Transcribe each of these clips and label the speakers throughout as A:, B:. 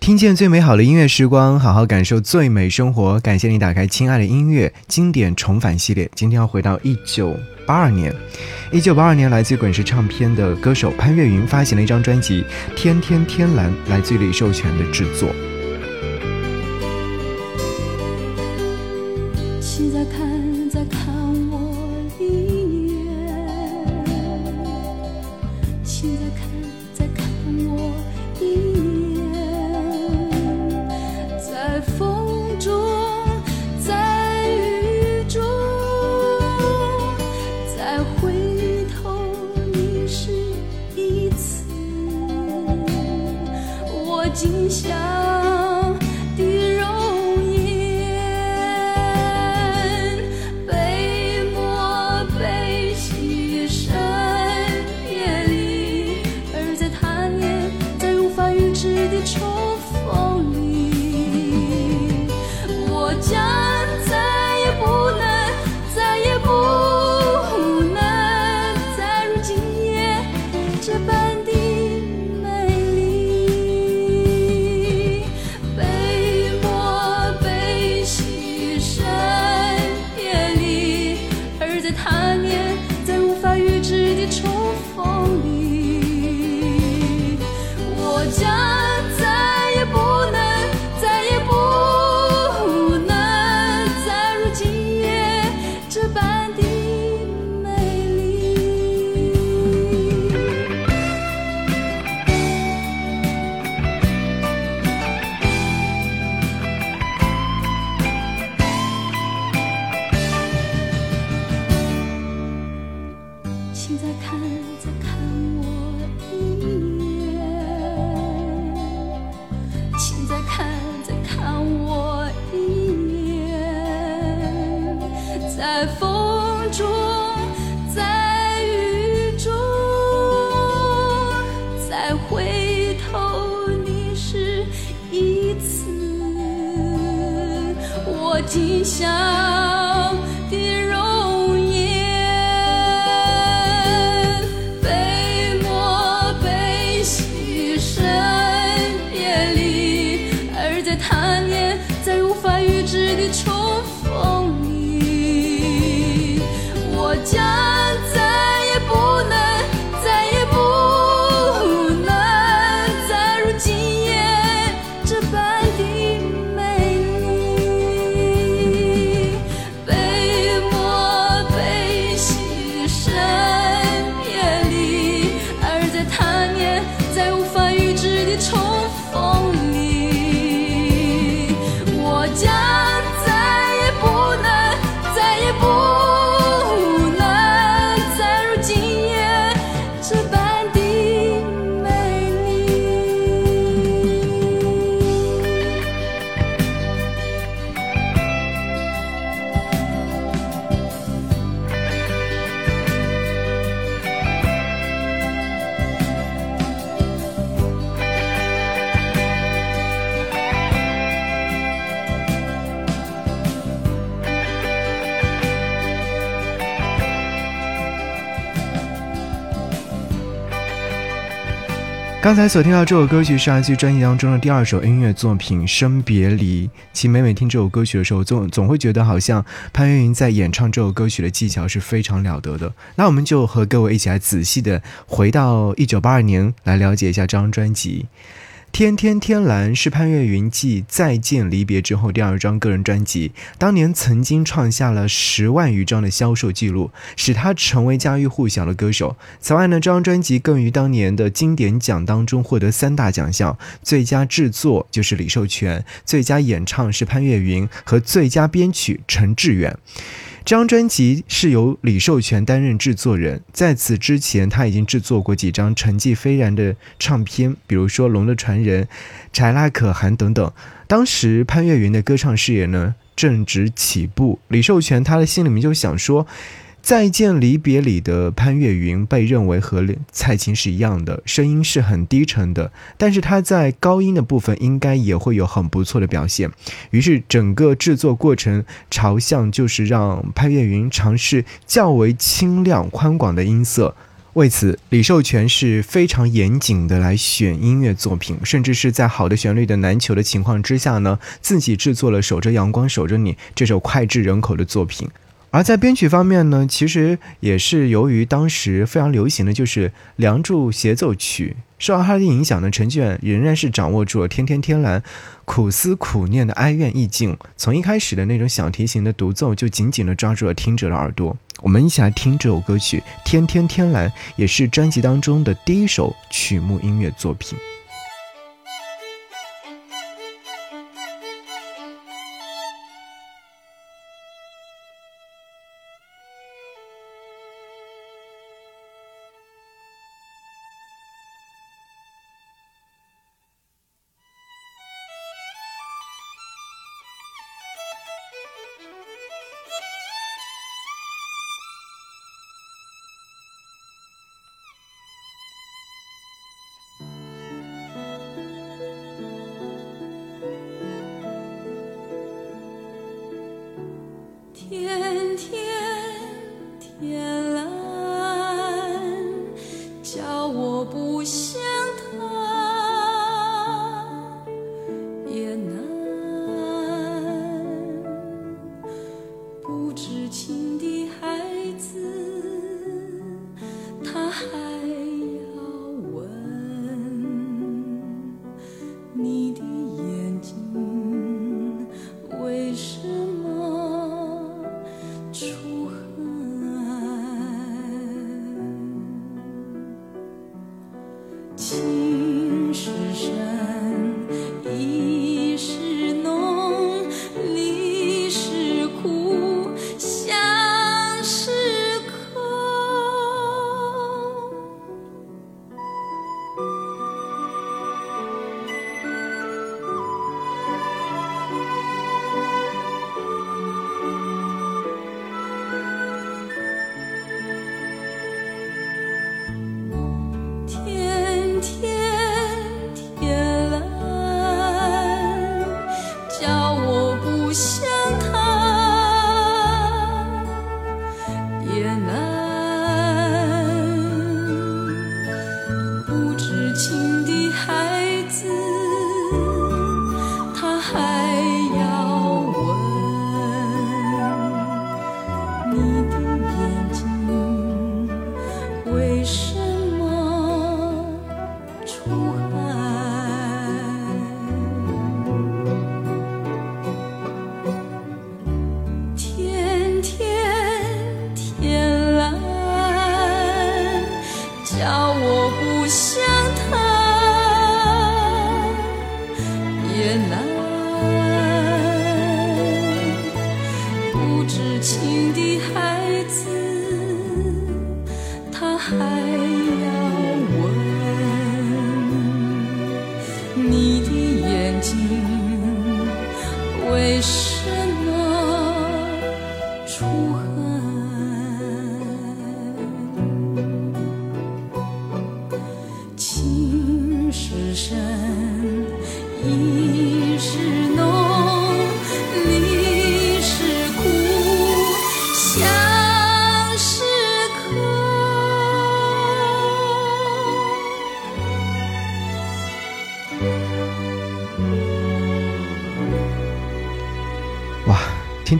A: 听见最美好的音乐时光，好好感受最美生活。感谢你打开《亲爱的音乐经典重返》系列。今天要回到一九八二年，一九八二年，来自滚石唱片的歌手潘越云发行了一张专辑《天天天蓝》，来自于李寿全的制作。
B: 吉祥
A: 刚才所听到这首歌曲是来自专辑当中的第二首音乐作品《生别离》。其实每每听这首歌曲的时候，总总会觉得好像潘越云在演唱这首歌曲的技巧是非常了得的。那我们就和各位一起来仔细的回到一九八二年，来了解一下这张专辑。天天天蓝是潘越云继《再见离别》之后第二张个人专辑，当年曾经创下了十万余张的销售记录，使他成为家喻户晓的歌手。此外呢，这张专辑更于当年的经典奖当中获得三大奖项：最佳制作就是李寿全，最佳演唱是潘越云和最佳编曲陈志远。这张专辑是由李寿全担任制作人，在此之前他已经制作过几张成绩斐然的唱片，比如说《龙的传人》、《柴拉可汗》等等。当时潘越云的歌唱事业呢正值起步，李寿全他的心里面就想说。再见离别里的潘越云被认为和蔡琴是一样的，声音是很低沉的，但是他在高音的部分应该也会有很不错的表现。于是整个制作过程朝向就是让潘越云尝试较为清亮宽广的音色。为此，李寿全是非常严谨的来选音乐作品，甚至是在好的旋律的难求的情况之下呢，自己制作了《守着阳光守着你》这首脍炙人口的作品。而在编曲方面呢，其实也是由于当时非常流行的就是《梁祝协奏曲》，受到他的影响呢，陈俊仍然是掌握住了《天天天蓝》苦思苦念的哀怨意境，从一开始的那种小提琴的独奏就紧紧地抓住了听者的耳朵。我们一起来听这首歌曲《天天天蓝》，也是专辑当中的第一首曲目音乐作品。
B: 也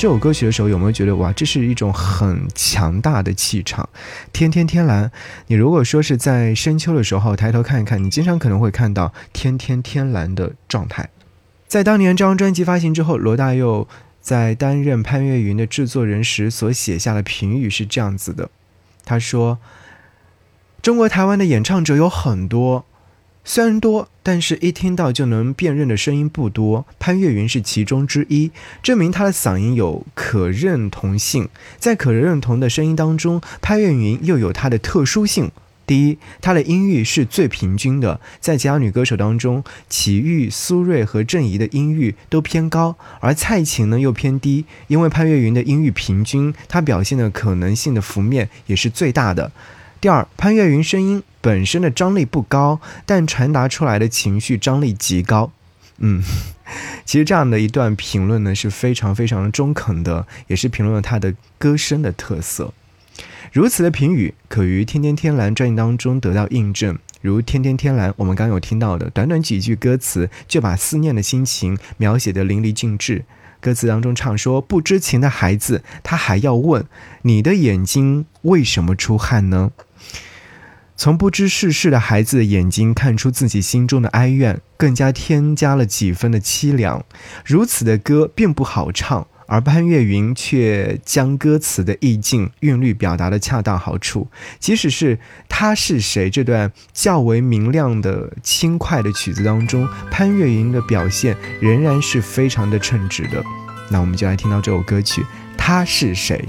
A: 这首歌曲的时候，有没有觉得哇，这是一种很强大的气场？天天天蓝，你如果说是在深秋的时候抬头看一看，你经常可能会看到天天天蓝的状态。在当年这张专辑发行之后，罗大佑在担任潘越云的制作人时所写下的评语是这样子的：他说，中国台湾的演唱者有很多。虽然多，但是一听到就能辨认的声音不多。潘越云是其中之一，证明他的嗓音有可认同性。在可认同的声音当中，潘越云又有它的特殊性。第一，她的音域是最平均的，在其他女歌手当中，齐豫、苏芮和郑怡的音域都偏高，而蔡琴呢又偏低。因为潘越云的音域平均，她表现的可能性的幅面也是最大的。第二，潘越云声音本身的张力不高，但传达出来的情绪张力极高。嗯，其实这样的一段评论呢是非常非常中肯的，也是评论了他的歌声的特色。
B: 如此的评语可于《天天天蓝》专辑当中得到印证。如《天天天蓝》，我们刚有听到的，短短几句歌词就把思念的心情描写得淋漓尽致。歌词当中唱说：“不知情的孩子，他还要问你的眼睛为什么出汗呢？”从不知世事的孩子的眼睛看出自己心中的哀怨，更加添加了几分的凄凉。如此的歌并不好唱，而潘越云却将歌词的意境、韵律表达的恰到好处。即使是他是谁这段较为明亮的轻快的曲子当中，潘越云的表现仍然是非常的称职的。那我们就来听到这首歌曲《他是谁》。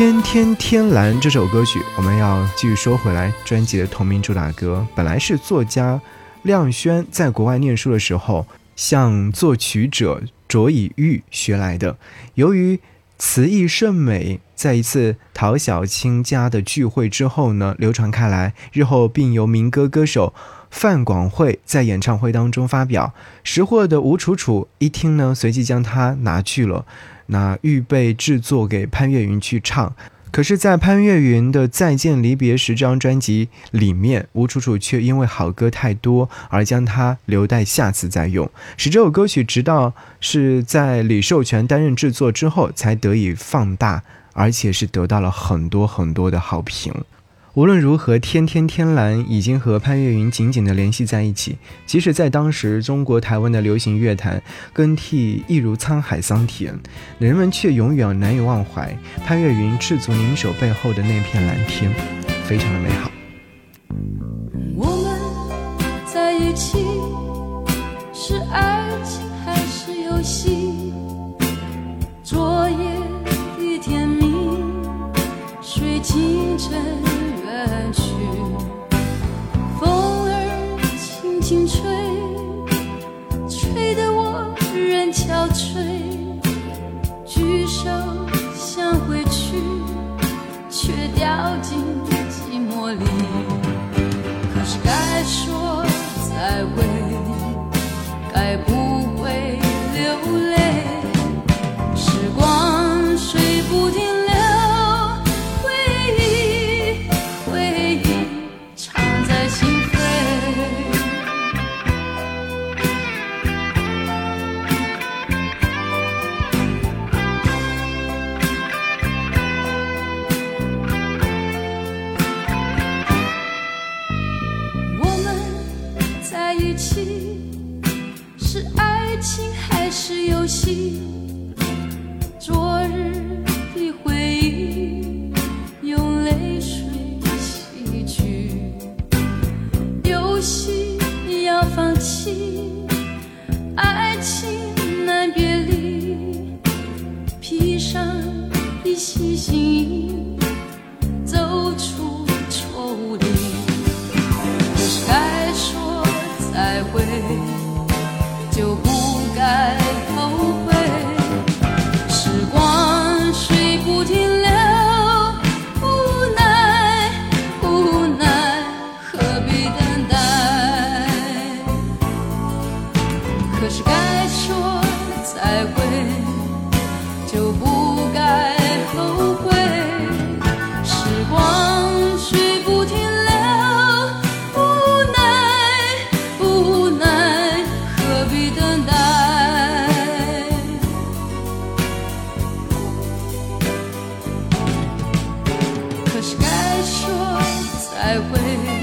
B: 天天天蓝这首歌曲，我们要继续说回来。专辑的同名主打歌，本来是作家亮轩在国外念书的时候向作曲者卓以玉学来的。由于词意甚美，在一次陶小青家的聚会之后呢，流传开来，日后并由民歌歌手范广惠在演唱会当中发表。识货的吴楚楚一听呢，随即将它拿去了。那预备制作给潘越云去唱，可是，在潘越云的《再见离别时》这张专辑里面，吴楚楚却因为好歌太多而将它留待下次再用，使这首歌曲直到是在李寿全担任制作之后才得以放大，而且是得到了很多很多的好评。无论如何，天天天蓝已经和潘越云紧紧地联系在一起。即使在当时，中国台湾的流行乐坛更替一如沧海桑田，人们却永远难以忘怀潘越云赤足凝手背后的那片蓝天，非常的美好。
C: 我们在一
B: 起是爱情还是游戏？昨夜一天。清晨远去，风儿轻轻吹，吹得我人憔悴，举手想回去，却掉进寂寞里。可是该说再会，该不。在一起？是爱情还是游戏？才会